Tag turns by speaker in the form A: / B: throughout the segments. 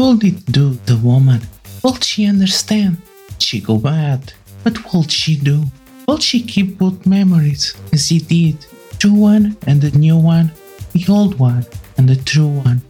A: will it do, the woman? Will she understand? She go mad. What will she do? Will she keep both memories as he did? True one and the new one, the old one and the true one.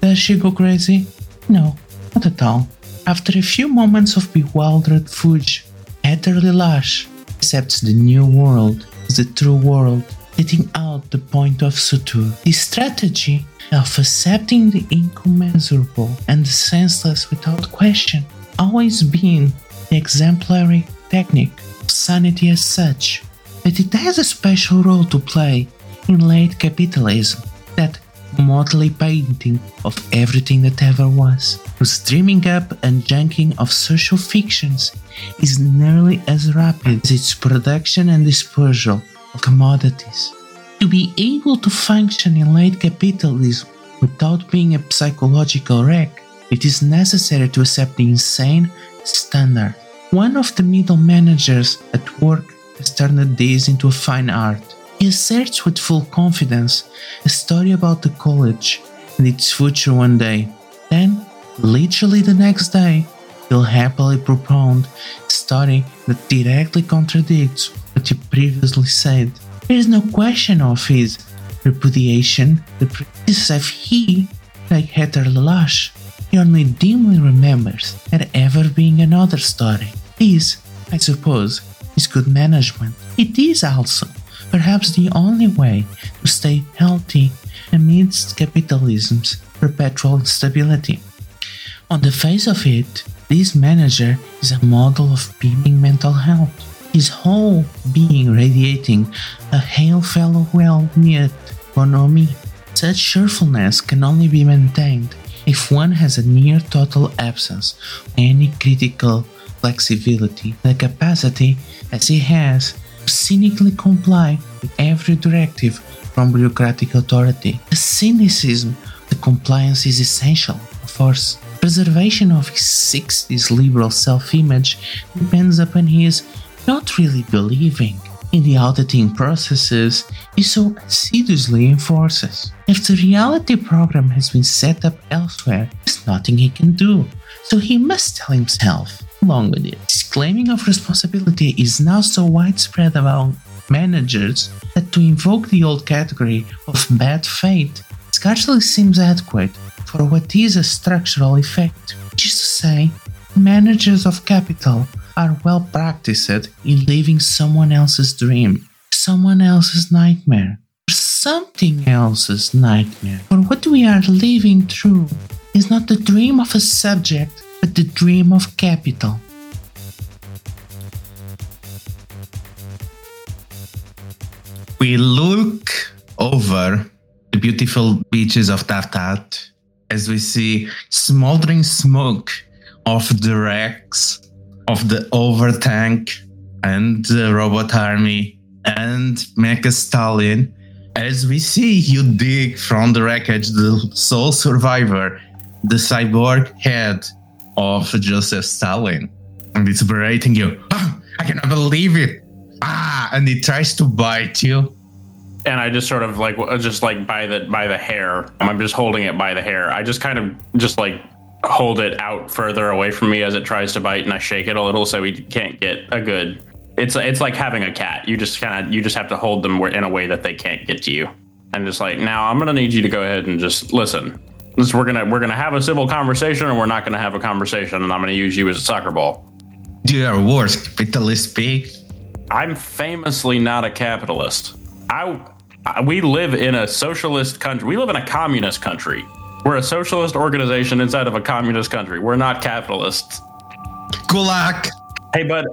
A: Does she go crazy? No, not at all. After a few moments of bewildered fudge, Heather Lelache accepts the new world as the true world, letting out the point of suture. The strategy of accepting the incommensurable and the senseless without question, always being the exemplary technique of sanity as such, that it has a special role to play in late capitalism, that motley painting of everything that ever was, whose dreaming up and junking of social fictions is nearly as rapid as its production and dispersal commodities. To be able to function in late capitalism without being a psychological wreck, it is necessary to accept the insane standard. One of the middle managers at work has turned this into a fine art. He asserts with full confidence a story about the college and its future one day. Then, literally the next day, he'll happily propound a story that directly contradicts what he previously said. There is no question of his repudiation. The practice of he, like Heather Lelache, he only dimly remembers there ever being another story. This, I suppose, is good management. It is also perhaps the only way to stay healthy amidst capitalism's perpetual instability. On the face of it, this manager is a model of beaming mental health, his whole being radiating a hail fellow well met bonhomie. Such cheerfulness can only be maintained if one has a near total absence of any critical flexibility, the capacity as he has to cynically comply with every directive from bureaucratic authority. The cynicism, the compliance is essential, of course. Preservation of his 60s liberal self image depends upon his not really believing in the auditing processes he so assiduously enforces. If the reality program has been set up elsewhere, there's nothing he can do, so he must tell himself along with it. This claiming of responsibility is now so widespread among managers that to invoke the old category of bad faith scarcely seems adequate for what is a structural effect, which is to say, managers of capital are well practiced in living someone else's dream, someone else's nightmare, or something else's nightmare. For what we are living through is not the dream of a subject, but the dream of capital.
B: We look over the beautiful beaches of Tartat as we see smoldering smoke of the wrecks of the overtank and the robot army and Mecha Stalin. As we see you dig from the wreckage the sole survivor, the cyborg head of Joseph Stalin. And it's berating you. "Ah, I cannot believe it. Ah, and it tries to bite you.
C: And I just sort of like just like by the by the hair. I'm just holding it by the hair. I just kind of just like hold it out further away from me as it tries to bite, and I shake it a little so we can't get a good. It's it's like having a cat. You just kind of you just have to hold them in a way that they can't get to you. And just like now, I'm gonna need you to go ahead and just listen. This, we're gonna we're gonna have a civil conversation, or we're not gonna have a conversation, and I'm gonna use you as a soccer ball.
B: Dear worst capitalist pig.
C: I'm famously not a capitalist. I we live in a socialist country. We live in a communist country. We're a socialist organization inside of a communist country. We're not capitalists.
B: Gulak.
C: Hey, bud,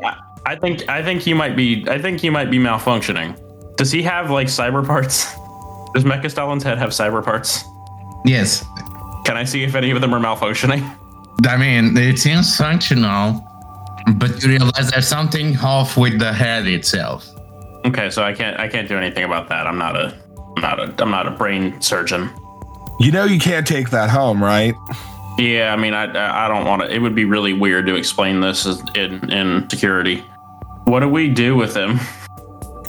C: I, think I think he might be I think he might be malfunctioning. Does he have like cyber parts? Does Mecha Stalin's head have cyber parts?
B: Yes.
C: Can I see if any of them are malfunctioning?
B: I mean, it seems functional, but you realize there's something off with the head itself.
C: Okay, so I can't I can't do anything about that. I'm not a I'm not a I'm not a brain surgeon.
D: You know you can't take that home, right?
C: Yeah, I mean, I I don't want to. It would be really weird to explain this in in security. What do we do with him?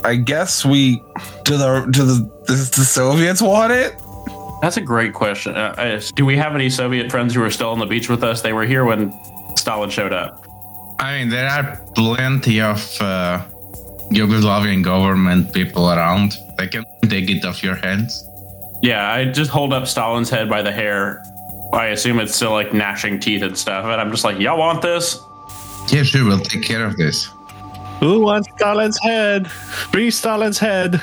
D: I guess we do the do the, the, the Soviets want it?
C: That's a great question. Uh, uh, do we have any Soviet friends who are still on the beach with us? They were here when Stalin showed up.
B: I mean, there are plenty of uh, Yugoslavian government people around. They can take it off your hands.
C: Yeah, I just hold up Stalin's head by the hair. I assume it's still like gnashing teeth and stuff. And I'm just like, y'all want this?
B: Yeah, sure, we'll take care of this.
E: Who wants Stalin's head? Free Stalin's head.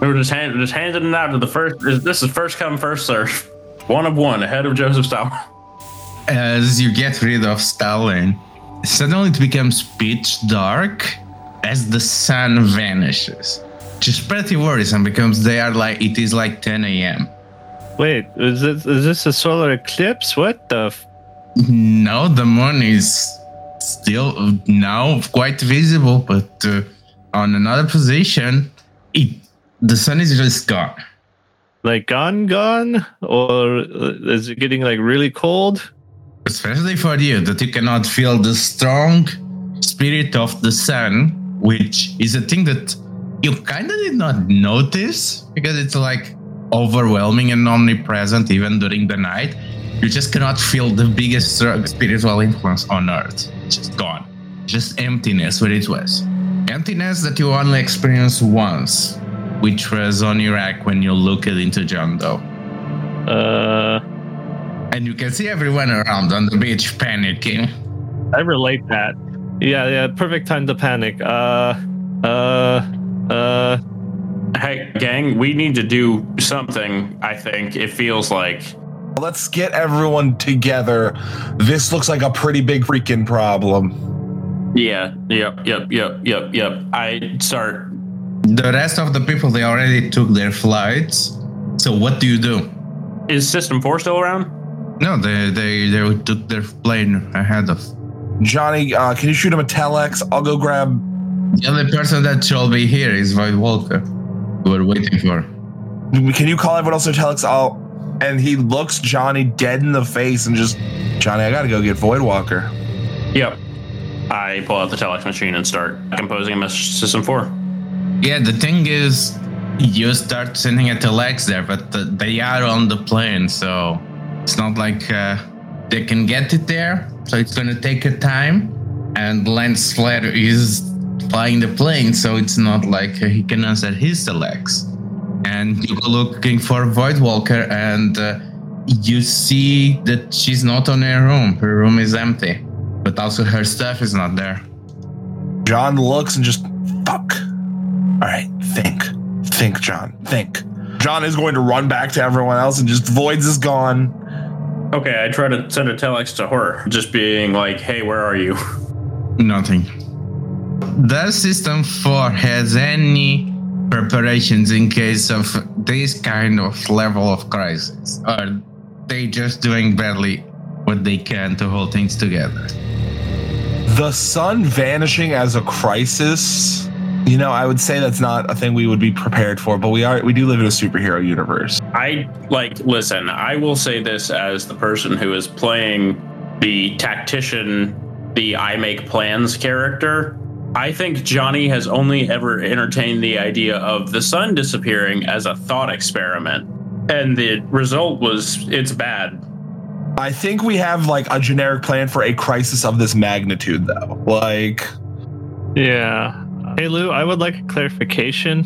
C: We were just, hand, just handing it out to the first. This is first come, first serve. One of one, ahead of Joseph Stalin.
B: As you get rid of Stalin, suddenly it becomes pitch dark as the sun vanishes. Just pretty worrisome because they are like it is like 10 a.m.
E: Wait, is this is this a solar eclipse? What the? F-
B: No, the moon is still now quite visible, but uh, on another position, it the sun is just gone.
E: like gone, gone, or uh, is it getting like really cold?
B: Especially for you, that you cannot feel the strong spirit of the sun, which is a thing that you kind of did not notice because it's like overwhelming and omnipresent even during the night. You just cannot feel the biggest spiritual influence on earth. It's just gone. Just emptiness where it was. Emptiness that you only experienced once, which was on Iraq when you looked into John Doe.
E: Uh,
B: And you can see everyone around on the beach panicking.
E: I relate that. Yeah, yeah, perfect time to panic. Uh, uh, uh.
C: Hey, gang, we need to do something. I think it feels like.
D: Let's get everyone together. This looks like a pretty big freaking problem.
C: Yeah. Yep. Yep. Yep. Yep. Yep. I start.
B: The rest of the people they already took their flights. So what do you do?
C: Is System Four still around?
B: No, they they they took their plane ahead of.
D: Johnny, uh, can you shoot him a telex? I'll go grab.
B: The only person that shall be here is Void Walker. We're waiting for.
D: Can you call everyone else a telex? I'll. And he looks Johnny dead in the face and just, Johnny, I gotta go get Void Walker.
C: Yep. I pull out the telex machine and start composing a message to System Four.
B: Yeah, the thing is, you start sending a telex there, but the, they are on the plane, so it's not like uh, they can get it there. So it's gonna take a time. And Lens Flare is flying the plane, so it's not like he can answer his telex. And you go looking for Voidwalker, and uh, you see that she's not on her room. Her room is empty, but also her stuff is not there.
D: John looks and just, fuck. All right, think. Think, John. Think. John is going to run back to everyone else and just Voids is gone.
C: Okay, I try to send a telex to her, just being like, "Hey, where are you?"
B: Nothing. Does System 4 has any preparations in case of this kind of level of crisis? Or are they just doing badly what they can to hold things together?
D: The sun vanishing as a crisis. You know, I would say that's not a thing we would be prepared for, but we are we do live in a superhero universe.
C: I like listen, I will say this as the person who is playing the tactician, the I make plans character. I think Johnny has only ever entertained the idea of the sun disappearing as a thought experiment. And the result was it's bad.
D: I think we have like a generic plan for a crisis of this magnitude though. Like
E: Yeah. Hey Lou, I would like a clarification.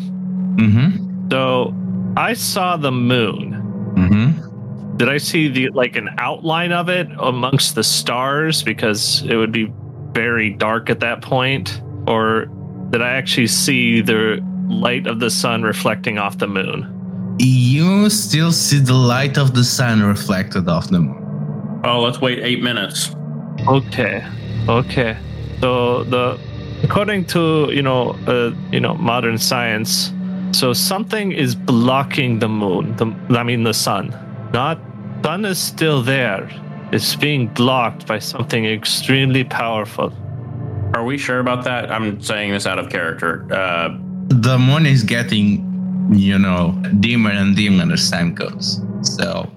B: Mm-hmm.
E: So I saw the moon.
B: Mm-hmm.
E: Did I see the like an outline of it amongst the stars because it would be very dark at that point? Or did I actually see the light of the sun reflecting off the moon?
B: You still see the light of the sun reflected off the moon.
C: Oh, let's wait eight minutes.
E: Okay. Okay. So the according to, you know, uh, you know, modern science, so something is blocking the moon. The I mean the sun. Not sun is still there. It's being blocked by something extremely powerful.
C: Are we sure about that? I'm saying this out of character. Uh,
B: The moon is getting, you know, dimmer and dimmer as time goes. So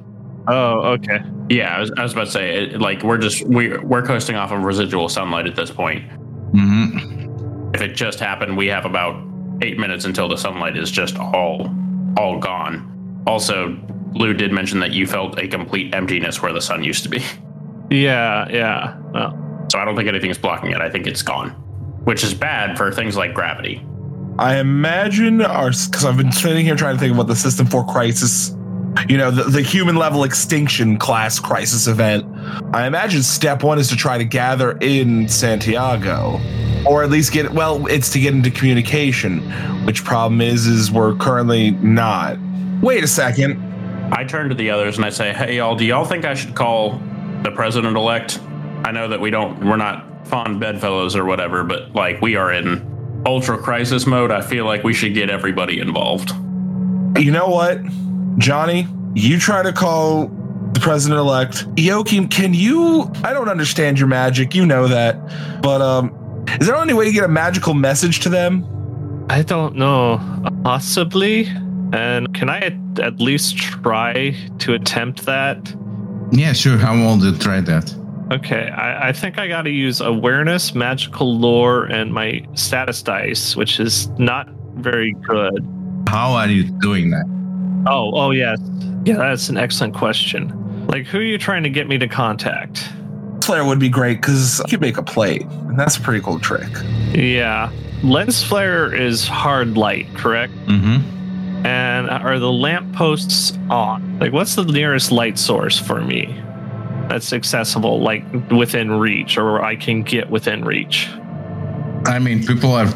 E: Oh, okay.
C: yeah, I was, I was about to say, it, like we're just we we're coasting off of residual sunlight at this point.
B: Mhm.
C: If it just happened, we have about eight minutes until the sunlight is just all all gone. Also, Lou did mention that you felt a complete emptiness where the sun used to be.
E: Yeah, yeah. Well,
C: So I don't think anything's blocking it. I think it's gone, which is bad for things like gravity.
D: I imagine our because I've been sitting here trying to think about the System Four crisis, you know, the, the human level extinction class crisis event. I imagine step one is to try to gather in Santiago, or at least get well, it's to get into communication. Which problem is, is we're currently not. Wait a second.
C: I turn to the others and I say, "Hey, y'all, do y'all think I should call the president elect? I know that we don't, we're not fond bedfellows or whatever, but like we are in ultra crisis mode. I feel like we should get everybody involved."
D: You know what, Johnny? You try to call the president elect. Joachim, can you? I don't understand your magic. You know that, but um, is there any way to get a magical message to them?
E: I don't know. Possibly. And can I at, at least try to attempt that?
B: Yeah, sure. I will to try that.
E: Okay, I, I think I got to use awareness, magical lore, and my status dice, which is not very good.
B: How are you doing that?
E: Oh, oh yes, yeah, that's an excellent question. Like, who are you trying to get me to contact?
D: Flare would be great because you could make a plate, and that's a pretty cool trick.
E: Yeah, lens flare is hard light, correct?
B: Mm-hmm.
E: And are the lampposts on? Like, what's the nearest light source for me that's accessible, like within reach, or I can get within reach?
B: I mean, people are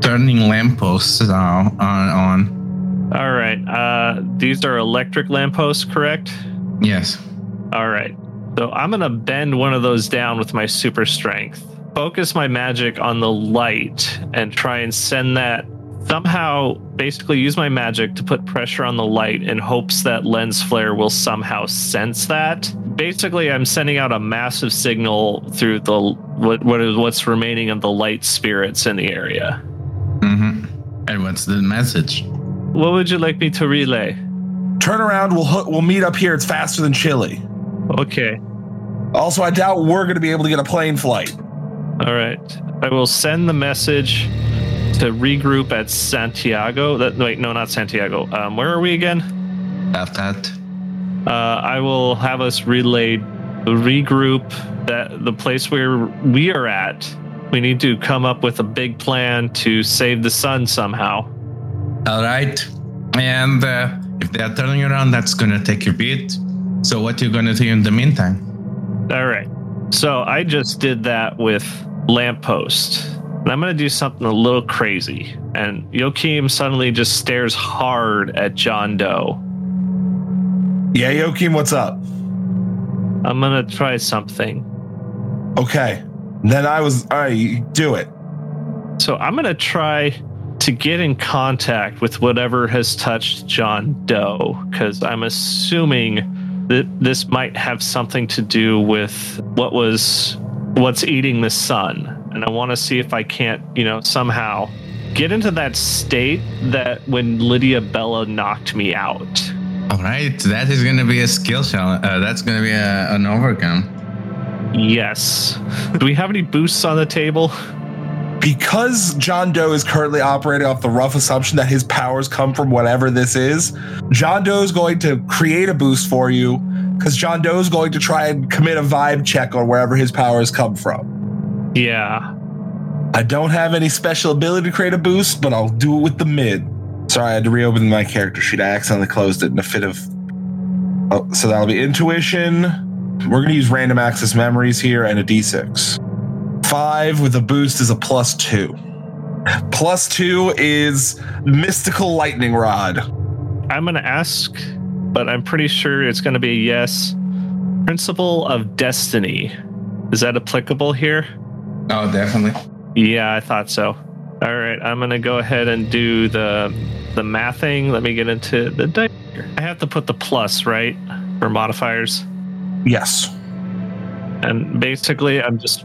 B: turning lampposts now on. on.
E: All right. Uh, these are electric lampposts, correct?
B: Yes.
E: All right. So I'm going to bend one of those down with my super strength, focus my magic on the light, and try and send that somehow, basically, use my magic to put pressure on the light in hopes that lens flare will somehow sense that. Basically, I'm sending out a massive signal through the what, what is what's remaining of the light spirits in the area.
B: Mm-hmm. And what's the message?
E: What would you like me to relay?
D: Turn around. We'll hook, we'll meet up here. It's faster than Chile.
E: Okay.
D: Also, I doubt we're going to be able to get a plane flight.
E: All right. I will send the message to regroup at Santiago. That wait, no, not Santiago. Um, where are we again?
B: Have that.
E: Uh, I will have us relay regroup that the place where we are at. We need to come up with a big plan to save the sun somehow.
B: All right. And uh, if they are turning around, that's gonna take a bit. So what you gonna do in the meantime?
E: All right. So I just did that with lamppost. And I'm going to do something a little crazy. And Joachim suddenly just stares hard at John Doe.
D: Yeah, Joachim, what's up?
E: I'm going to try something.
D: Okay. Then I was, all right, do it.
E: So I'm going to try to get in contact with whatever has touched John Doe because I'm assuming that this might have something to do with what was what's eating the sun. And I want to see if I can't, you know, somehow get into that state that when Lydia Bella knocked me out.
B: All right, that is gonna be a skill challenge. Uh, that's gonna be a, an overcome.
E: Yes. Do we have any boosts on the table?
D: Because John Doe is currently operating off the rough assumption that his powers come from whatever this is, John Doe is going to create a boost for you because John Doe is going to try and commit a vibe check on wherever his powers come from.
E: Yeah.
D: I don't have any special ability to create a boost, but I'll do it with the mid. Sorry, I had to reopen my character sheet. I accidentally closed it in a fit of. Oh, so that'll be intuition. We're going to use random access memories here and a d6. Five with a boost is a plus two. Plus two is mystical lightning rod.
E: I'm going to ask, but I'm pretty sure it's going to be a yes. Principle of destiny. Is that applicable here?
B: Oh, definitely.
E: Yeah, I thought so. All right, I'm gonna go ahead and do the the mathing. Let me get into the dice. I have to put the plus right for modifiers,
D: Yes.
E: and basically, I'm just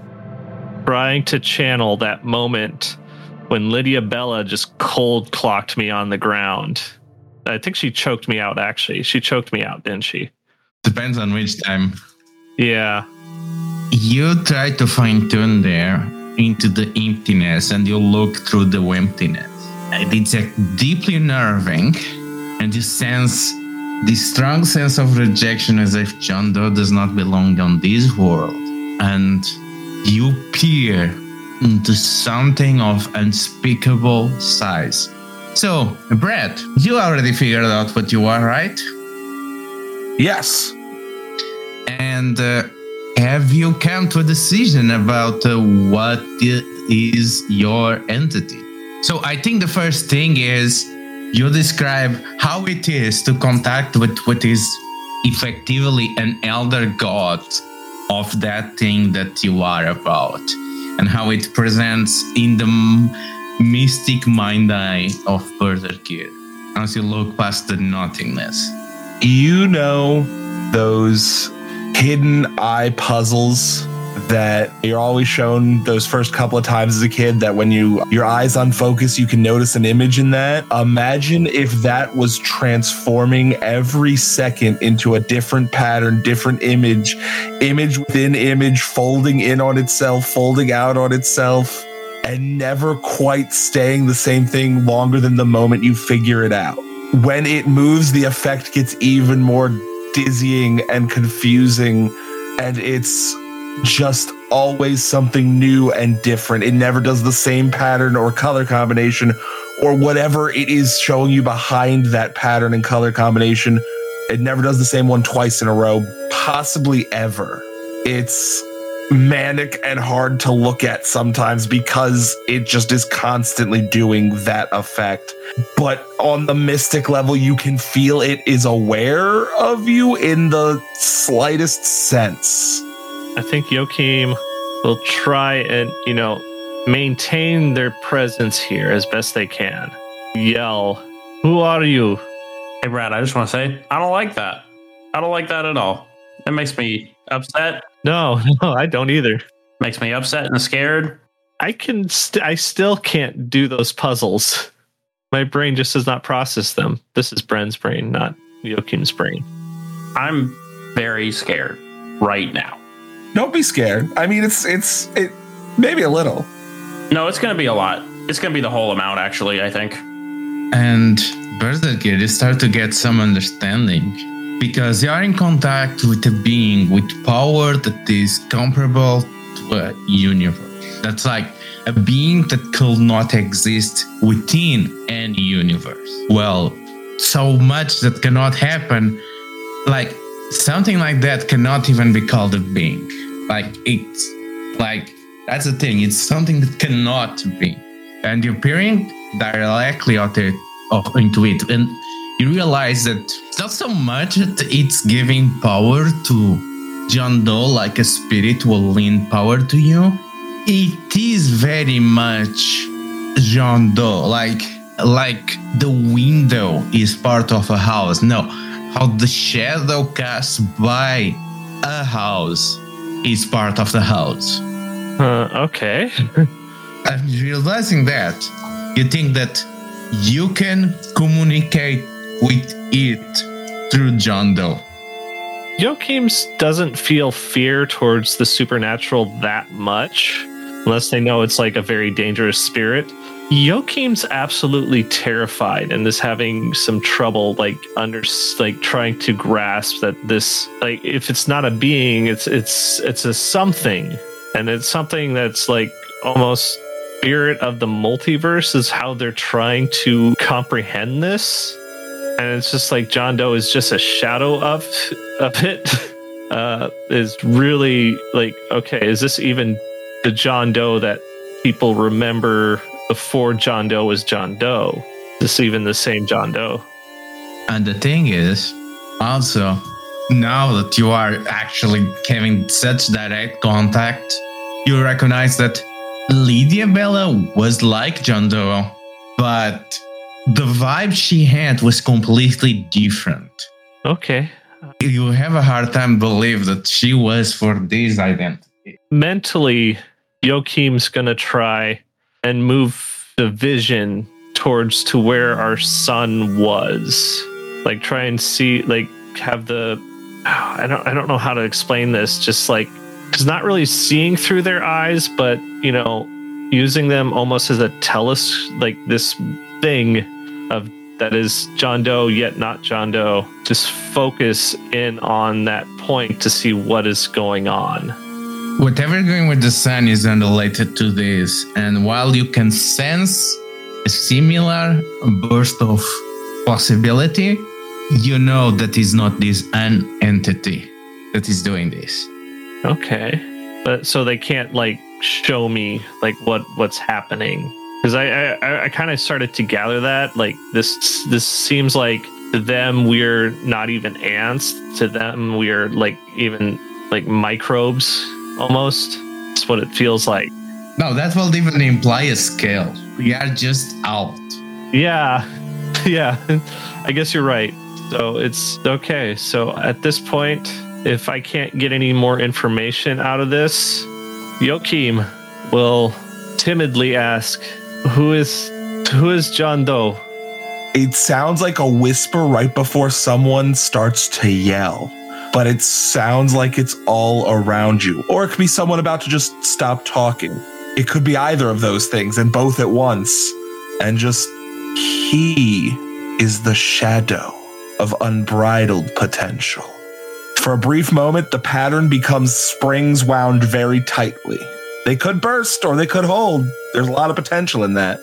E: trying to channel that moment when Lydia Bella just cold clocked me on the ground. I think she choked me out. Actually, she choked me out, didn't she?
B: Depends on which time.
E: Yeah.
B: You try to fine tune there into the emptiness and you look through the emptiness. And It's uh, deeply nerving and you sense the strong sense of rejection as if John Doe does not belong on this world. And you peer into something of unspeakable size. So, Brett, you already figured out what you are, right?
D: Yes.
B: And uh, have you come to a decision about uh, what is your entity? So I think the first thing is you describe how it is to contact with what is effectively an elder god of that thing that you are about and how it presents in the mystic mind eye of Berzerkir as you look past the nothingness.
D: You know those hidden eye puzzles that you're always shown those first couple of times as a kid that when you your eyes unfocus you can notice an image in that. Imagine if that was transforming every second into a different pattern different image image within image folding in on itself folding out on itself and never quite staying the same thing longer than the moment you figure it out. When it moves, the effect gets even more dizzying and confusing, and it's just always something new and different. It never does the same pattern or color combination or whatever it is showing you behind that pattern and color combination. It never does the same one twice in a row, possibly ever. It's manic and hard to look at sometimes because it just is constantly doing that effect. But on the mystic level, you can feel it is aware of you in the slightest sense.
E: I think Joachim will try and, you know, maintain their presence here as best they can. Yell, Who are you?
C: Hey, Brad, I just want to say, I don't like that. I don't like that at all. It makes me upset.
E: No, no, I don't either.
C: Makes me upset and scared.
E: I can, st- I still can't do those puzzles. My brain just does not process them. This is Bren's brain, not Joachim's brain.
C: I'm very scared right now.
D: Don't be scared. I mean, it's it's it maybe a little.
C: No, it's going to be a lot. It's going to be the whole amount, actually, I think.
B: And Berzerkir, you start to get some understanding because you are in contact with a being with power that is comparable to a universe. That's like a being that could not exist within any universe. Well, so much that cannot happen, like something like that cannot even be called a being. Like it's like that's the thing. It's something that cannot be, and you're peering directly at it, into it, and you realize that it's not so much that it's giving power to John Doe, like a spirit will lend power to you. It is very much John Doe, like like the window is part of a house. No, how the shadow cast by a house is part of the house.
E: Uh, okay.
B: And realizing that, you think that you can communicate with it through John Doe.
E: Joachim's doesn't feel fear towards the supernatural that much, unless they know it's like a very dangerous spirit. Joachim's absolutely terrified and is having some trouble, like under, like trying to grasp that this, like, if it's not a being, it's it's it's a something, and it's something that's like almost spirit of the multiverse is how they're trying to comprehend this and it's just like John Doe is just a shadow of of it. Uh, is really like okay, is this even the John Doe that people remember before John Doe was John Doe? Is this even the same John Doe?
B: And the thing is, also, now that you are actually having such direct contact, you recognize that Lydia Bella was like John Doe, but the vibe she had was completely different.
E: Okay,
B: You have a hard time believe that she was for this identity.
E: mentally, Joachim's gonna try and move the vision towards to where our son was. Like try and see like have the I don't I don't know how to explain this. Just like cuz not really seeing through their eyes, but you know, using them almost as a teles like this thing of that is John Doe, yet not John Doe. Just focus in on that point to see what is going on.
B: Whatever going with the sun is unrelated to this, and while you can sense a similar burst of possibility, you know that is not this an entity that is doing this.
E: Okay, but so they can't like show me like what what's happening? Because I I, I kind of started to gather that like this this seems like to them we're not even ants to them we're like even like microbes almost. That's what it feels like.
B: No, that will even imply a scale. We are just out.
E: Yeah, yeah. I guess you're right. So it's okay. So at this point, if I can't get any more information out of this, Joachim will timidly ask, "Who is who is John Doe?"
D: It sounds like a whisper right before someone starts to yell, but it sounds like it's all around you. Or it could be someone about to just stop talking. It could be either of those things and both at once. And just, he is the shadow of unbridled potential. For a brief moment, the pattern becomes springs wound very tightly. They could burst or they could hold. There's a lot of potential in that.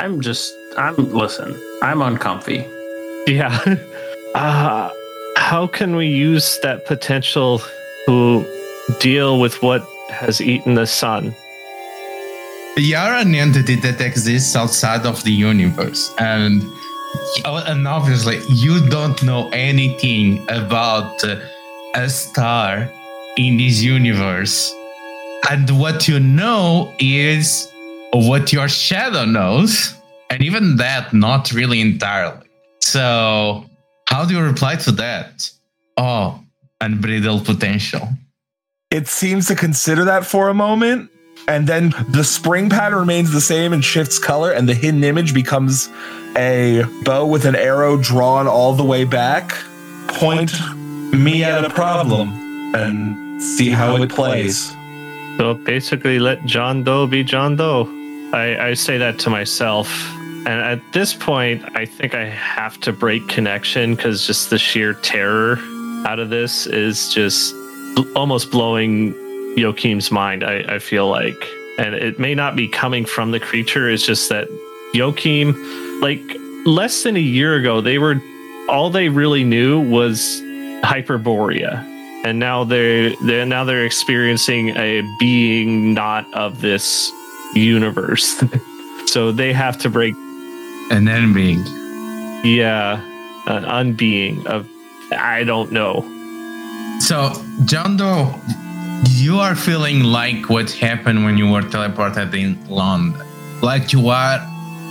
C: I'm just, I'm, listen, I'm uncomfy.
E: Yeah. Uh, how can we use that potential to deal with what has eaten the sun?
B: You are an entity that exists outside of the universe, and and obviously you don't know anything about uh, a star in this universe. And what you know is what your shadow knows, and even that, not really entirely. So, how do you reply to that? Oh, unbridled potential.
D: It seems to consider that for a moment, and then the spring pattern remains the same and shifts color, and the hidden image becomes a bow with an arrow drawn all the way back. Point me at a problem and see how it plays.
E: So basically, let John Doe be John Doe. I, I say that to myself. And at this point, I think I have to break connection because just the sheer terror out of this is just almost blowing Joachim's mind, I, I feel like. And it may not be coming from the creature, it's just that Joachim, like less than a year ago, they were all they really knew was Hyperborea. And now they're, they're now they're experiencing a being not of this universe. so they have to break
B: An envying.
E: yeah, an unbeing of I don't know.
B: So, John Doe, you are feeling like what happened when you were teleported in London. Like you are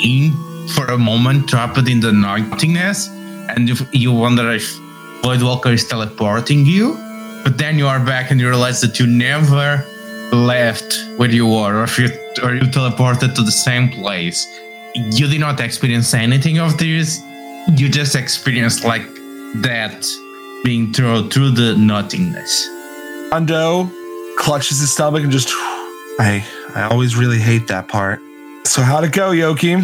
B: in for a moment trapped in the nothingness, and you, you wonder if Voidwalker is teleporting you, but then you are back and you realize that you never left where you were, or if you, or you teleported to the same place. You did not experience anything of this. You just experienced like that being thrown through the nothingness.
D: Ando clutches his stomach and just, I, I always really hate that part. So how'd it go, Joachim?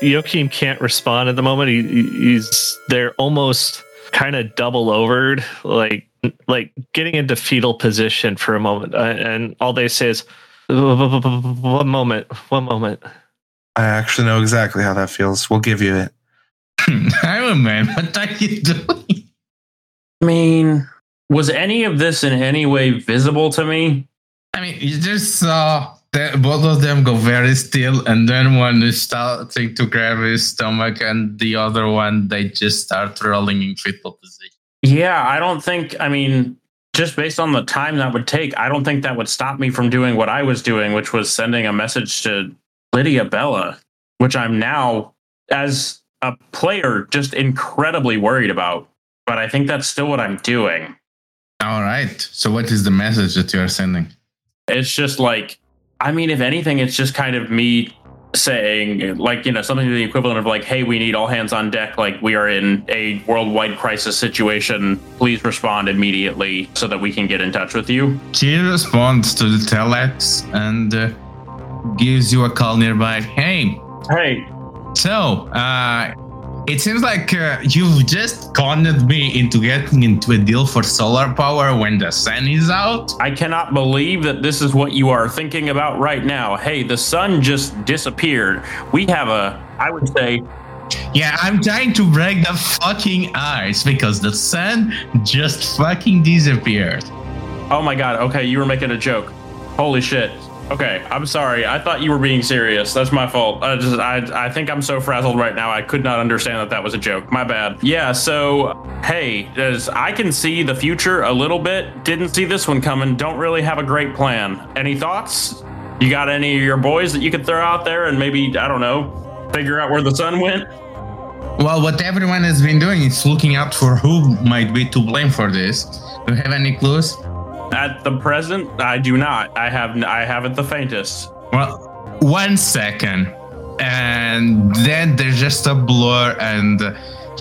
E: Joachim can't respond at the moment. He, he- he's they're almost kind of double overed, like like getting into fetal position for a moment, uh, and all they say is, "One moment, one moment."
D: I actually know exactly how that feels. We'll give you it.
B: I'm a man. What are you doing?
C: I mean, was any of this in any way visible to me?
B: I mean, you just saw that both of them go very still, and then one is starting to grab his stomach, and the other one they just start rolling in fetal position.
C: Yeah, I don't think, I mean, just based on the time that would take, I don't think that would stop me from doing what I was doing, which was sending a message to Lydia Bella, which I'm now, as a player, just incredibly worried about. But I think that's still what I'm doing.
B: All right. So, what is the message that you are sending?
C: It's just like, I mean, if anything, it's just kind of me saying, like, you know, something to the equivalent of, like, hey, we need all hands on deck. Like, we are in a worldwide crisis situation. Please respond immediately so that we can get in touch with you.
B: She responds to the telex and uh, gives you a call nearby. Hey,
C: Hey,
B: so uh, It seems like uh, you've just conned me into getting into a deal for solar power when the sun is out.
C: I cannot believe that this is what you are thinking about right now. Hey, the sun just disappeared. We have a, I would say,
B: Yeah, I'm trying to break the fucking ice because the sun just fucking disappeared.
C: oh my god, okay, you were making a joke. Holy shit. Okay, I'm sorry. I thought you were being serious. That's my fault. I just, I, I think I'm so frazzled right now. I could not understand that that was a joke. My bad. Yeah. So, hey, as I can see the future a little bit. Didn't see this one coming. Don't really have a great plan. Any thoughts? You got any of your boys that you could throw out there and maybe I don't know, figure out where the sun went?
B: Well, what everyone has been doing is looking out for who might be to blame for this. Do you have any clues?
C: At the present, I do not. I have, I haven't the faintest.
B: Well, one second. And then there's just a blur, and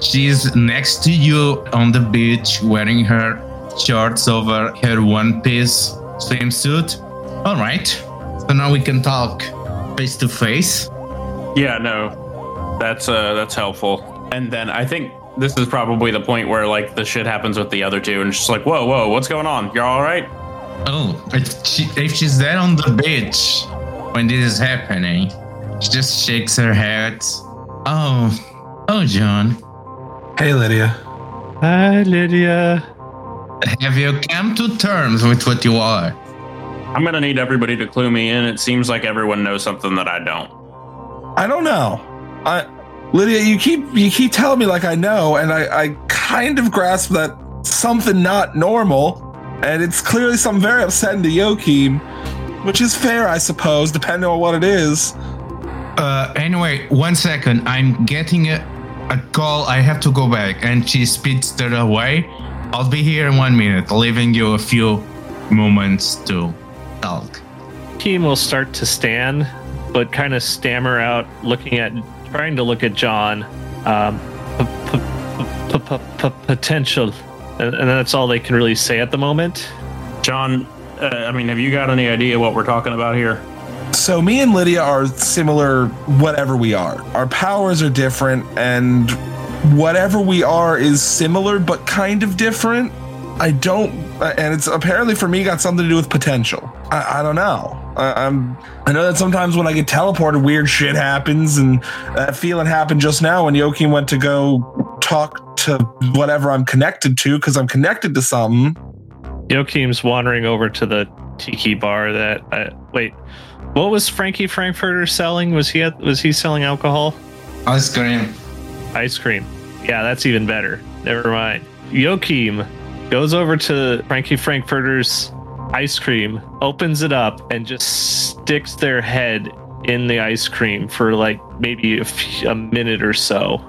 B: she's next to you on the beach wearing her shorts over her one piece swimsuit. All right. So now we can talk face to face.
C: Yeah, no, that's uh, that's helpful. And then I think this is probably the point where like the shit happens with the other two, and it's just like, whoa, whoa, what's going on? You're all right?
B: Oh, if, she, if she's there on the beach when this is happening, she just shakes her head. Oh, oh, John.
D: Hey, Lydia.
E: Hi, Lydia.
B: Have you come to terms with what you are?
C: I'm gonna need everybody to clue me in. It seems like everyone knows something that I don't.
D: I don't know. I, Lydia, you keep you keep telling me like I know, and I, I kind of grasp that something not normal, and it's clearly something very upsetting to Joachim, which is fair, I suppose, depending on what it is.
B: Uh, anyway, one second. I'm getting a, a call. I have to go back. And she speeds that away. I'll be here in one minute, leaving you a few moments to talk.
E: Team will start to stand, but kind of stammer out, looking at, trying to look at John. Um, p- p- p- p- potential, and, and that's all they can really say at the moment.
C: John, uh, I mean, have you got any idea what we're talking about here?
D: So me and Lydia are similar, whatever we are. Our powers are different, and whatever we are is similar but kind of different. I don't, and it's apparently for me got something to do with potential. I, I don't know. I, I'm. I know that sometimes when I get teleported, weird shit happens, and that feeling happened just now when Yoki went to go talk to whatever I'm connected to because I'm connected to something.
E: Joachim's wandering over to the tiki bar. That uh, wait, what was Frankie Frankfurter selling? Was he at, was he selling alcohol?
B: Ice cream.
E: Ice cream. Yeah, that's even better. Never mind. Joachim goes over to Frankie Frankfurter's ice cream, opens it up, and just sticks their head in the ice cream for like maybe a, f- a minute or so.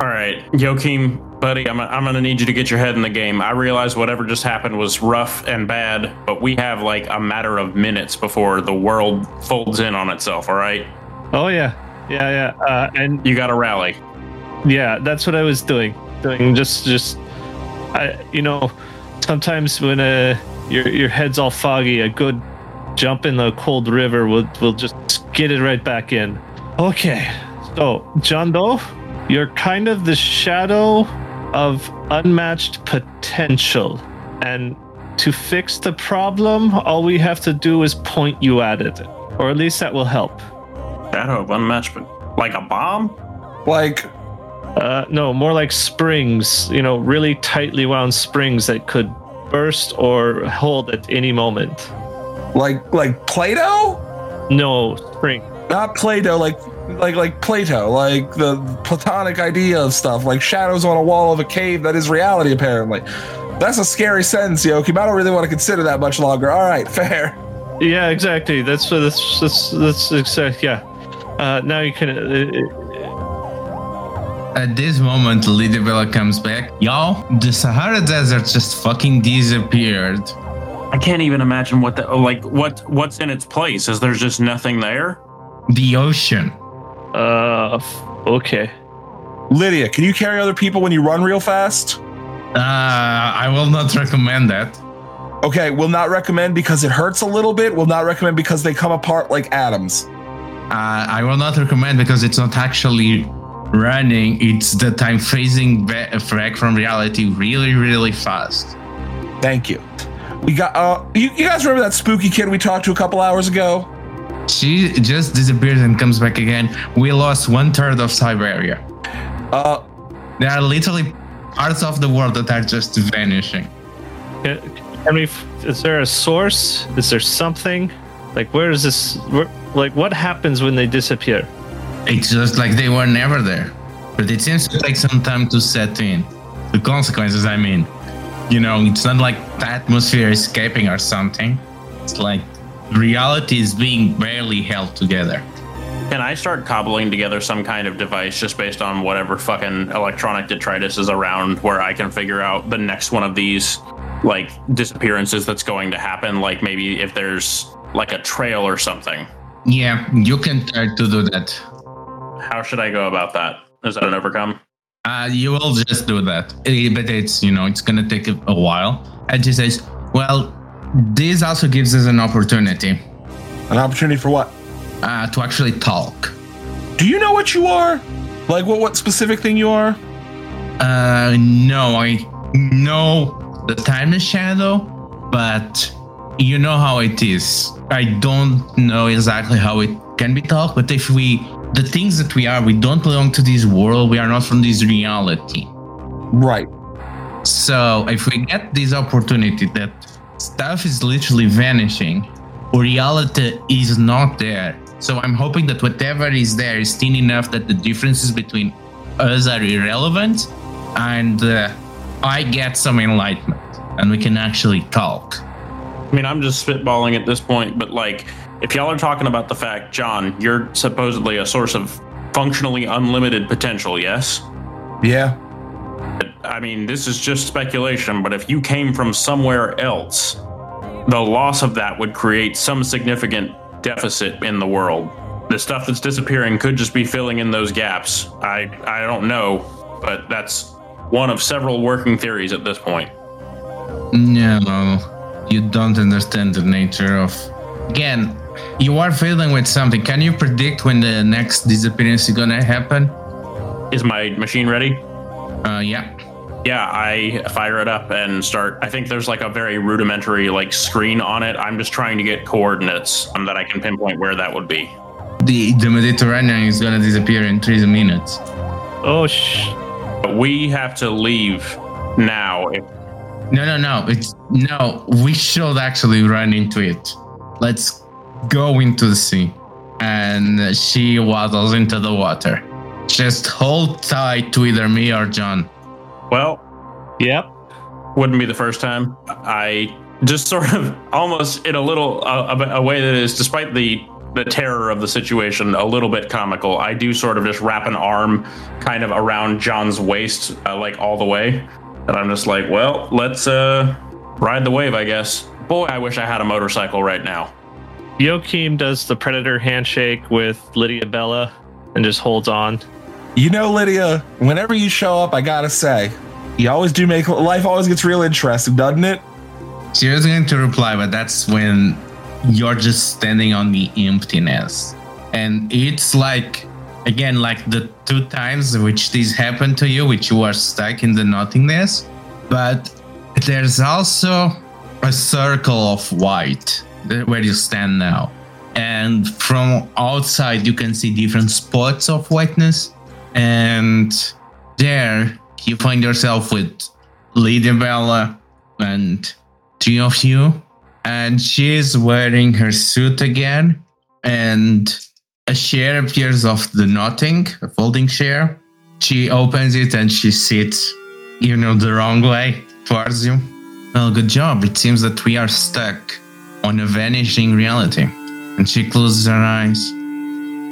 C: All right, Joachim, buddy, I'm, I'm gonna need you to get your head in the game. I realize whatever just happened was rough and bad, but we have like a matter of minutes before the world folds in on itself. All right,
E: Oh yeah, yeah, yeah. Uh, and
C: you got to rally.
E: Yeah, that's what I was doing. Doing just just I you know, sometimes when uh your your head's all foggy, a good jump in the cold river will will just get it right back in. Okay. So, John Doe, you're kind of the shadow of unmatched potential. And to fix the problem, all we have to do is point you at it. Or at least that will help.
C: Shadow of unmatched, but like a bomb.
D: Like
E: Uh, no, more like springs, you know, really tightly wound springs that could burst or hold at any moment.
D: like like Plato?
E: No, spring.
D: Not Plato, like like like Plato, like the platonic idea of stuff, like shadows on a wall of a cave that is reality, apparently. That's a scary sentence, Yoki. I don't really want to consider that much longer. All right, fair.
E: Yeah, exactly. That's that's that's that's exact. Yeah. Uh, now you can. Uh,
B: At this moment, Lydia Bella comes back. Y'all, the Sahara Desert just fucking disappeared.
C: I can't even imagine what the like what what's in its place. Is there just nothing there?
B: The ocean.
E: uh, okay.
D: Lydia, can you carry other people when you run real fast?
B: Uh, I will not recommend that.
D: Okay, will not recommend because it hurts a little bit. Will not recommend because they come apart like atoms.
B: Uh, I will not recommend because it's not actually running, it's that I'm phasing back back from reality really, really fast.
D: Thank you. We got. Uh, you, you guys remember that spooky kid we talked to a couple hours ago?
B: She just disappears and comes back again. We lost one third of Siberia.
D: Uh,
B: There are literally parts of the world that are just vanishing.
E: Can, can we? Is there a source? Is there something? Like where is this? Where, like what happens when they disappear?
B: It's just like they were never there. But it seems to take some time to set in. The consequences, I mean. You know, it's not like the atmosphere escaping or something. It's like reality is being barely held together.
C: Can I start cobbling together some kind of device just based on whatever fucking electronic detritus is around where I can figure out the next one of these like disappearances that's going to happen? Like maybe if there's like a trail or something.
B: Yeah, you can try to do that.
C: How should I go about that? Is that an overcome?
B: Uh, you will just do that. But it's, you know, it's going to take a, a while. And she says, well, this also gives us an opportunity
D: an opportunity for what?
B: uh, to actually talk.
D: Do you know what you are? Like what? What specific thing you are?
B: Uh, no, I know the timeless shadow, but you know how it is. I don't know exactly how it can be talked, but if we, the things that we are, we don't belong to this world, we are not from this reality.
D: Right.
B: So if we get this opportunity that stuff is literally vanishing, reality is not there. So I'm hoping that whatever is there is thin enough that the differences between us are irrelevant, and uh, I get some enlightenment, and we can actually talk.
C: I mean, I'm just spitballing at this point, but like, if y'all are talking about the fact, John, you're supposedly a source of functionally unlimited potential, yes?
D: Yeah.
C: I mean, this is just speculation, but if you came from somewhere else, the loss of that would create some significant deficit in the world. The stuff that's disappearing could just be filling in those gaps. I I don't know, but that's one of several working theories at this point.
B: No, you don't understand the nature of. Again, you are fiddling with something. Can you predict when the next disappearance is gonna happen?
C: Is my machine ready?
B: Uh, yeah.
C: Yeah, I fire it up and start. I think there's like a very rudimentary like screen on it. I'm just trying to get coordinates um, that I can pinpoint where that would be.
B: The the Mediterranean is gonna disappear in three minutes.
E: Oh sh!
C: But we have to leave now.
B: No, no, no. It's no. We should actually run into it. Let's go into the sea. And she waddles into the water. Just hold tight to either me or John.
C: well,
E: Yep.
C: wouldn't be the first time. I just sort of almost in a little uh, a, way that is, despite the the terror of the situation, a little bit comical. I do sort of just wrap an arm kind of around John's waist, uh, like all the way, and I'm just like, well, let's uh ride the wave, I guess. Boy, I wish I had a motorcycle right now.
E: Joachim does the predator handshake with Lydia Bella and just holds on.
D: You know, Lydia, whenever you show up, I gotta say, you always do make life always gets real interesting, doesn't it?
B: She was going to reply, but that's when you're just standing on the emptiness. And it's like, again, like the two times which this happened to you, which you are stuck in the nothingness. But there's also a circle of white th- where you stand now. And from outside, you can see different spots of whiteness. And there, you find yourself with Lydia Bella and three of you. And she is wearing her suit again. And a chair appears off the nothing, a folding chair. She opens it and she sits, you know, the wrong way towards you. Well, good job. It seems that we are stuck on a vanishing reality. And she closes her eyes.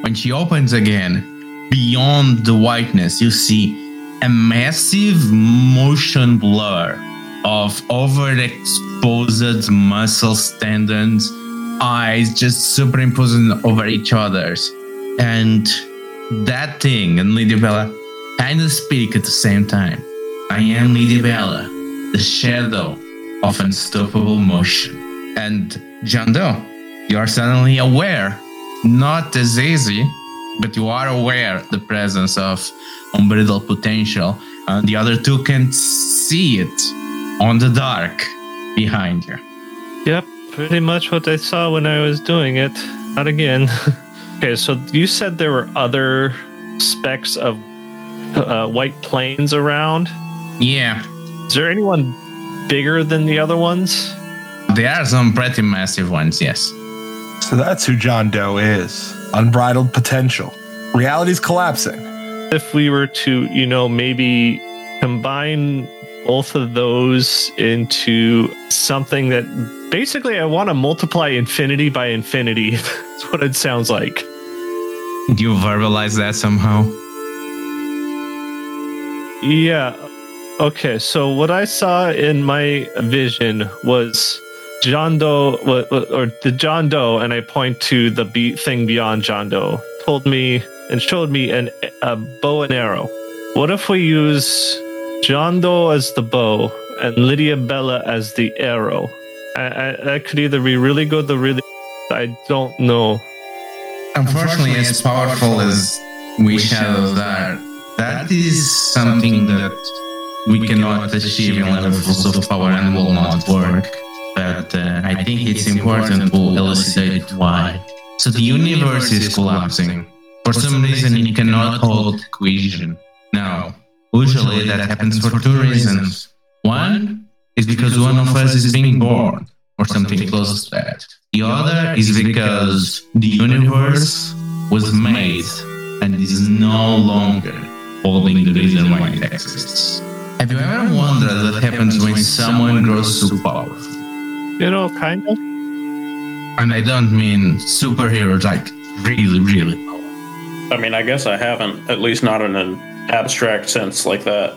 B: When she opens again, beyond the whiteness, you see a massive motion blur of overexposed muscles, tendons, eyes just superimposing over each other's. And that thing and Lydia Bella kind of speak at the same time. I am Lydia Bella, the shadow of unstoppable motion. And John Doe, you are suddenly aware, not as easy, but you are aware the presence of unbridled potential, and the other two can see it on the dark behind you.
E: Yep, pretty much what I saw when I was doing it. Not again. okay, so you said there were other specks of uh, white planes around.
B: Yeah,
E: Is there anyone bigger than the other ones?
B: There are some pretty massive ones, yes.
D: So that's who John Doe is. Unbridled potential. Reality's collapsing.
E: If we were to, you know, maybe combine both of those into something that basically I want to multiply infinity by infinity. That's what it sounds like.
B: Do you verbalize that somehow?
E: Yeah. Okay. So what I saw in my vision was John Doe, or the John Doe, and I point to the be- thing beyond John Doe, told me and showed me an, a bow and arrow. What if we use John Doe as the bow and Lydia Bella as the arrow? I, I, that could either be really good or really. I don't know.
B: Unfortunately, as powerful as we shadows are, that is something that we cannot achieve in levels of power and will not work. But uh, I think it's important to elucidate why. So the universe is collapsing. For some reason, it cannot hold cohesion. Now, usually that happens for two reasons. One is because one of us is being born, or something close to that. The other is because the universe was made and is no longer holding the reason why it exists. Have you ever wondered what happens when someone grows too powerful?
E: You know, kind of.
B: And I don't mean superheroes, like really, really powerful.
C: I mean, I guess I haven't, at least not in an abstract sense like that.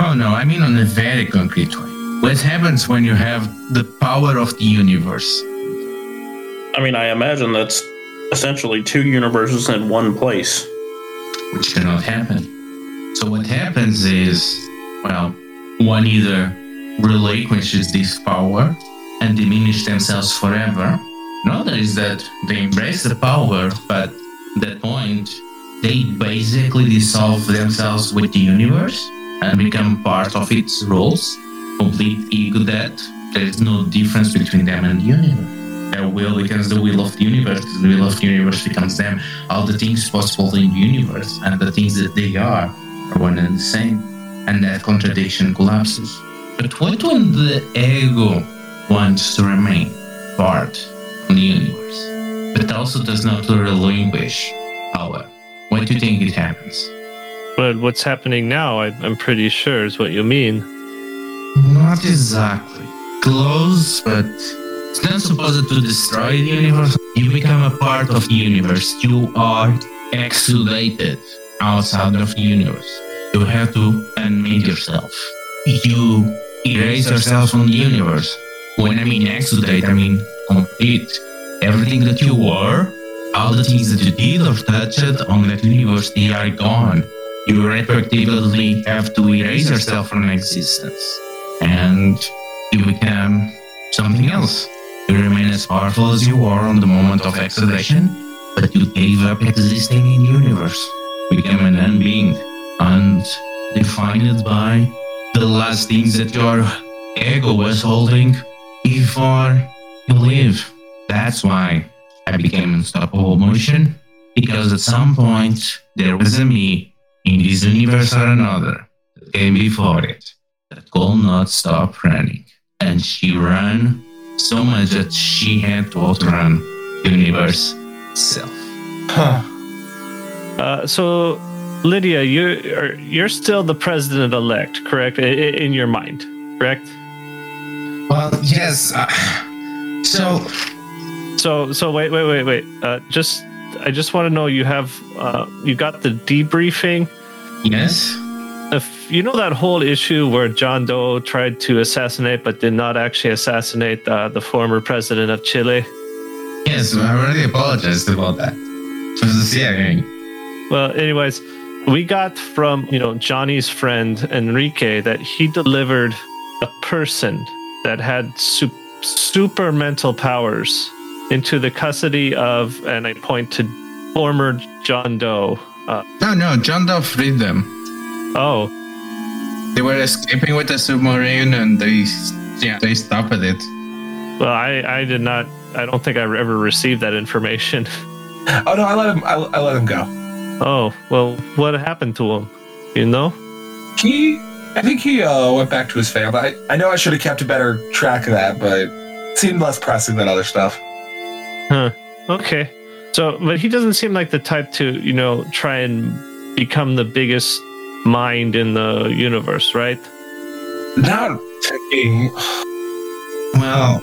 B: Oh no, I mean on a very concrete way. What happens when you have the power of the universe?
C: I mean, I imagine that's essentially two universes in one place.
B: which cannot happen. So what happens is, well, one either relinquishes this power and diminish themselves forever. Another is that they embrace the power, but at that point, they basically dissolve themselves with the universe and become part of its rules. Complete ego death. There is no difference between them and the universe. Their will becomes the will of the universe. The will of the universe becomes them. All the things possible in the universe and the things that they are are one and the same. And that contradiction collapses. But what when the ego wants to remain part of the universe, but also does not relinquish power? What do you think it happens?
E: But what's happening now, I, I'm pretty sure, is what you mean.
B: Not exactly. Close, but it's not supposed to destroy the universe. You become a part of the universe. You are exudated outside of the universe. You have to unmake yourself. You erase yourself from the universe. When I mean exudate, I mean complete. Everything that you were, all the things that you did or touched on that universe, they are gone. You retroactively have to erase yourself from existence and you become something else. You remain as powerful as you were on the moment of exhalation, but you gave up existing in universe, became an unbeing, and defined by the last things that your ego was holding before you live. That's why I became unstoppable motion, because at some point there was a me in this universe or another that came before it that could not stop running. And she ran so much that she had to outrun the universe itself.
D: Huh.
E: Uh, so, Lydia, you're you're still the president elect, correct? I- I- In your mind, correct?
B: Well, yes. Uh, so,
E: So, so wait, wait, wait, wait. Uh, just, I just want to know you have, uh, you got the debriefing.
B: yes.
E: If you know that whole issue where John Doe tried to assassinate but did not actually assassinate uh, the former president of Chile.
B: Yes, I already apologized about that. For the sharing.
E: Well, anyways, we got from you know Johnny's friend Enrique that he delivered a person that had su- super mental powers into the custody of, and I point to former John Doe. Uh,
B: No, no, John Doe freed them.
E: oh,
B: They were escaping with the submarine and they yeah, they stopped it.
E: well, I, I did not. I don't think I ever received that information.
D: Oh no, I let him. I, I let him go.
E: Oh, well, what happened to him? You know?
D: He, I think he uh, went back to his family. I, I know I should have kept a better track of that, but it seemed less pressing than other stuff.
E: Okay. So, but he doesn't seem like the type to, you know, try and become the biggest mind in the universe, right?
D: Not taking.
B: Well,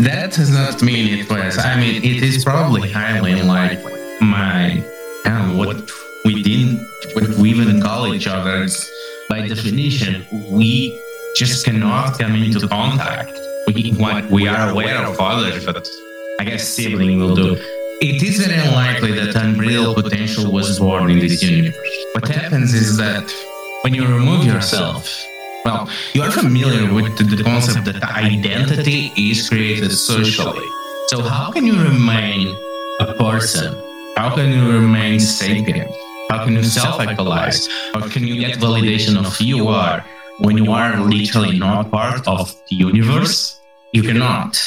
B: that does not mean it was. I mean, it is probably highly like my um, what we didn't, what we even call each other. It's, by definition, we just cannot come into contact. We what we are aware of others, but I guess sibling will do. It is very unlikely that unreal potential was born in this universe. What happens is that when you remove yourself well, you are familiar with the, concept that identity is created socially. So, how can you remain a person? How can you remain sapient? How can you self actualize? How can you get validation of who you are when you are literally not part of the universe? You cannot.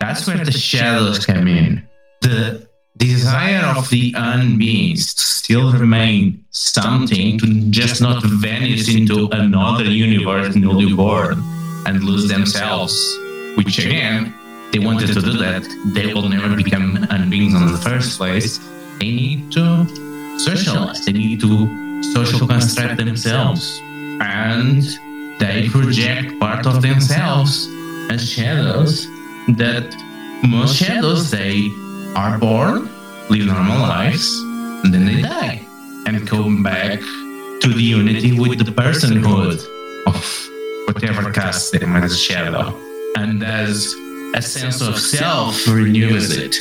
B: That's where the shadows come in. The desire of the unbeings to still remain something, to just not vanish into another universe newly born and lose themselves. Which again, they wanted to do that. They will never become unbeings in the first place. They need to socialize. They need to social construct themselves. And they project part of themselves as shadows that most shadows they are born, live normal lives, and then they die and come back to the unity with the personhood of whatever casts them as a shadow. And as a sense of self renews it.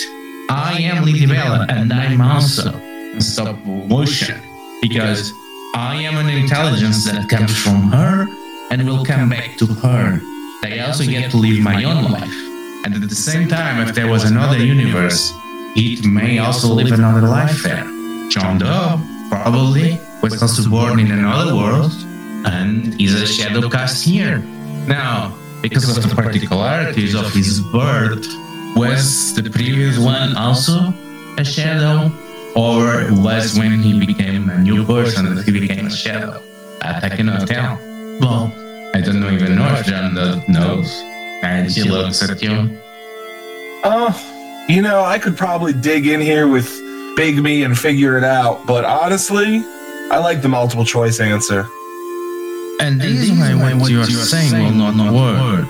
B: I am Lydia Bella, and I'm also stop motion because I am an intelligence that comes from her and will come back to her. I also get to live my own life. And at the same time, if there was another universe, it may also live another life there. John Doe probably was also born in another world and is a shadow cast here. Now, because of the particularities of his birth, was the previous one also a shadow? Or was when he became a new person that he became a shadow? That I cannot tell. Well, I don't know even know if John knows. And she looks at you.
D: Oh, you know, I could probably dig in here with Big Me and figure it out, but honestly, I like the multiple choice answer.
B: And this is why what you are saying will not work.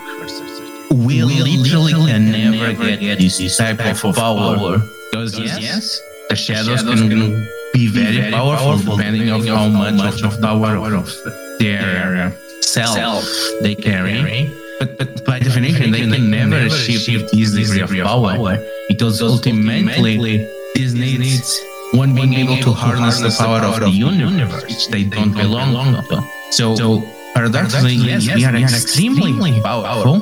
B: We literally can never get this type of power. Because yes, the shadows can be very powerful depending on how much of the power of their self they carry. But, but by definition, they can never achieve this degree of power because ultimately this needs one being able to harness the power of the universe, which they don't belong to. So, paradoxically, yes, we are extremely powerful,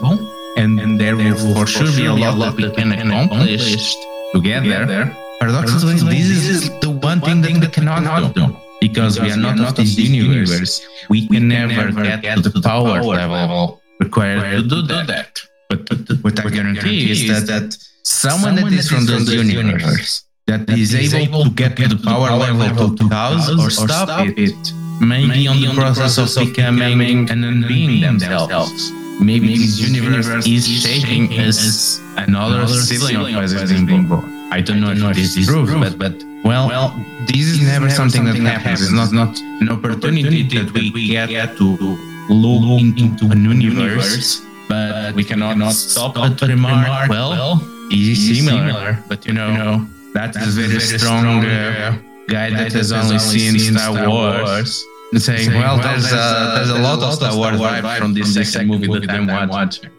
B: and, and there will for sure be a lot that we can accomplish together. Paradoxically, this is the one thing that we cannot do. Because we are not of this universe, we can never get to the power level required to do that. But what I guarantee is that, that someone that is from this universe that is able to get to the power level to cause or stop it may be on the process of becoming an unbeing themselves. Maybe this universe is shaking as another sibling of us is being born. I don't know if this is true, but but well, well, this is never something that happens. It's not not an opportunity that we get to look into a new universe, but we cannot not stop but remark. Well, this is similar, but you know that is a very strong uh, guy that has only seen Star Wars. Saying, well, there's a, there's a lot of Star Wars vibe from this second movie that I'm watching.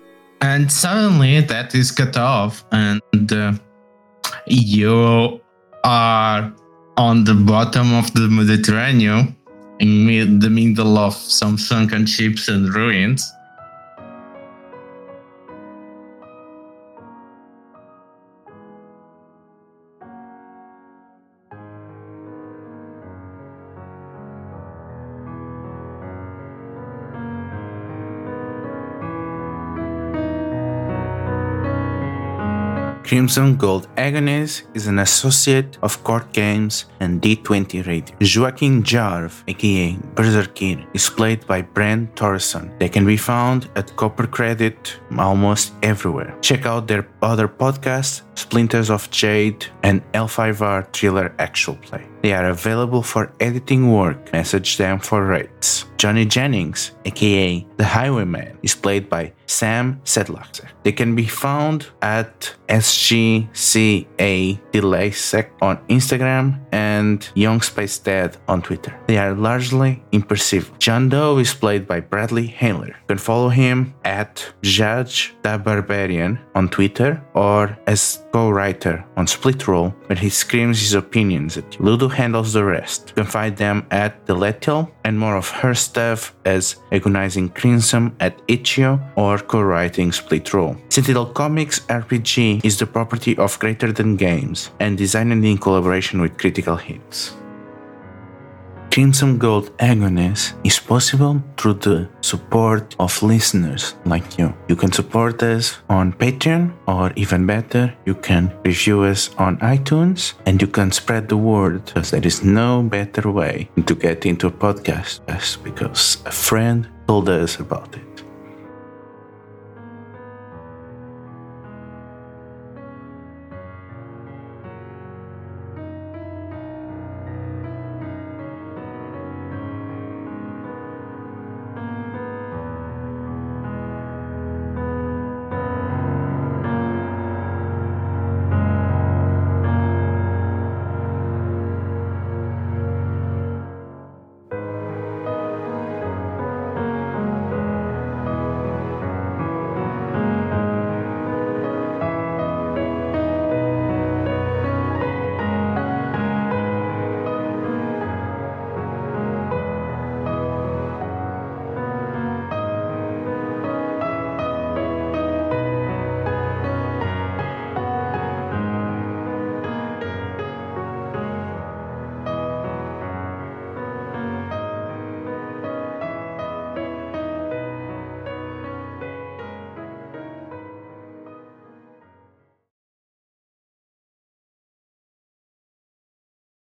B: And suddenly that is cut off, and uh, you are on the bottom of the Mediterranean in the middle of some sunken ships and ruins.
A: Crimson Gold Agonies is an associate of Court Games and D20 Radio. Joachim Jarv, aka Berzerkir, is played by Brent Torreson. They can be found at Copper Credit almost everywhere. Check out their other podcasts, Splinters of Jade and L5R Thriller Actual Play. They are available for editing work. Message them for rates. Johnny Jennings, aka The Highwayman, is played by Sam Sedlaxer. They can be found at SGCA DelaySec on Instagram and Young Space on Twitter. They are largely imperceptible. John Doe is played by Bradley Handler. You can follow him at Judge the Barbarian on Twitter or as co-writer on Split Roll, where he screams his opinions at you. Ludo handles the rest. You can find them at Delethiel and more of her stuff as Agonizing Crimson at Itch.io or co-writing Split Roll. Sentinel Comics RPG is the property of Greater Than Games and designed in collaboration with Critical Hits. Crimson Gold Agonies is possible through the support of listeners like you. You can support us on Patreon, or even better, you can review us on iTunes and you can spread the word because there is no better way to get into a podcast because a friend told us about it.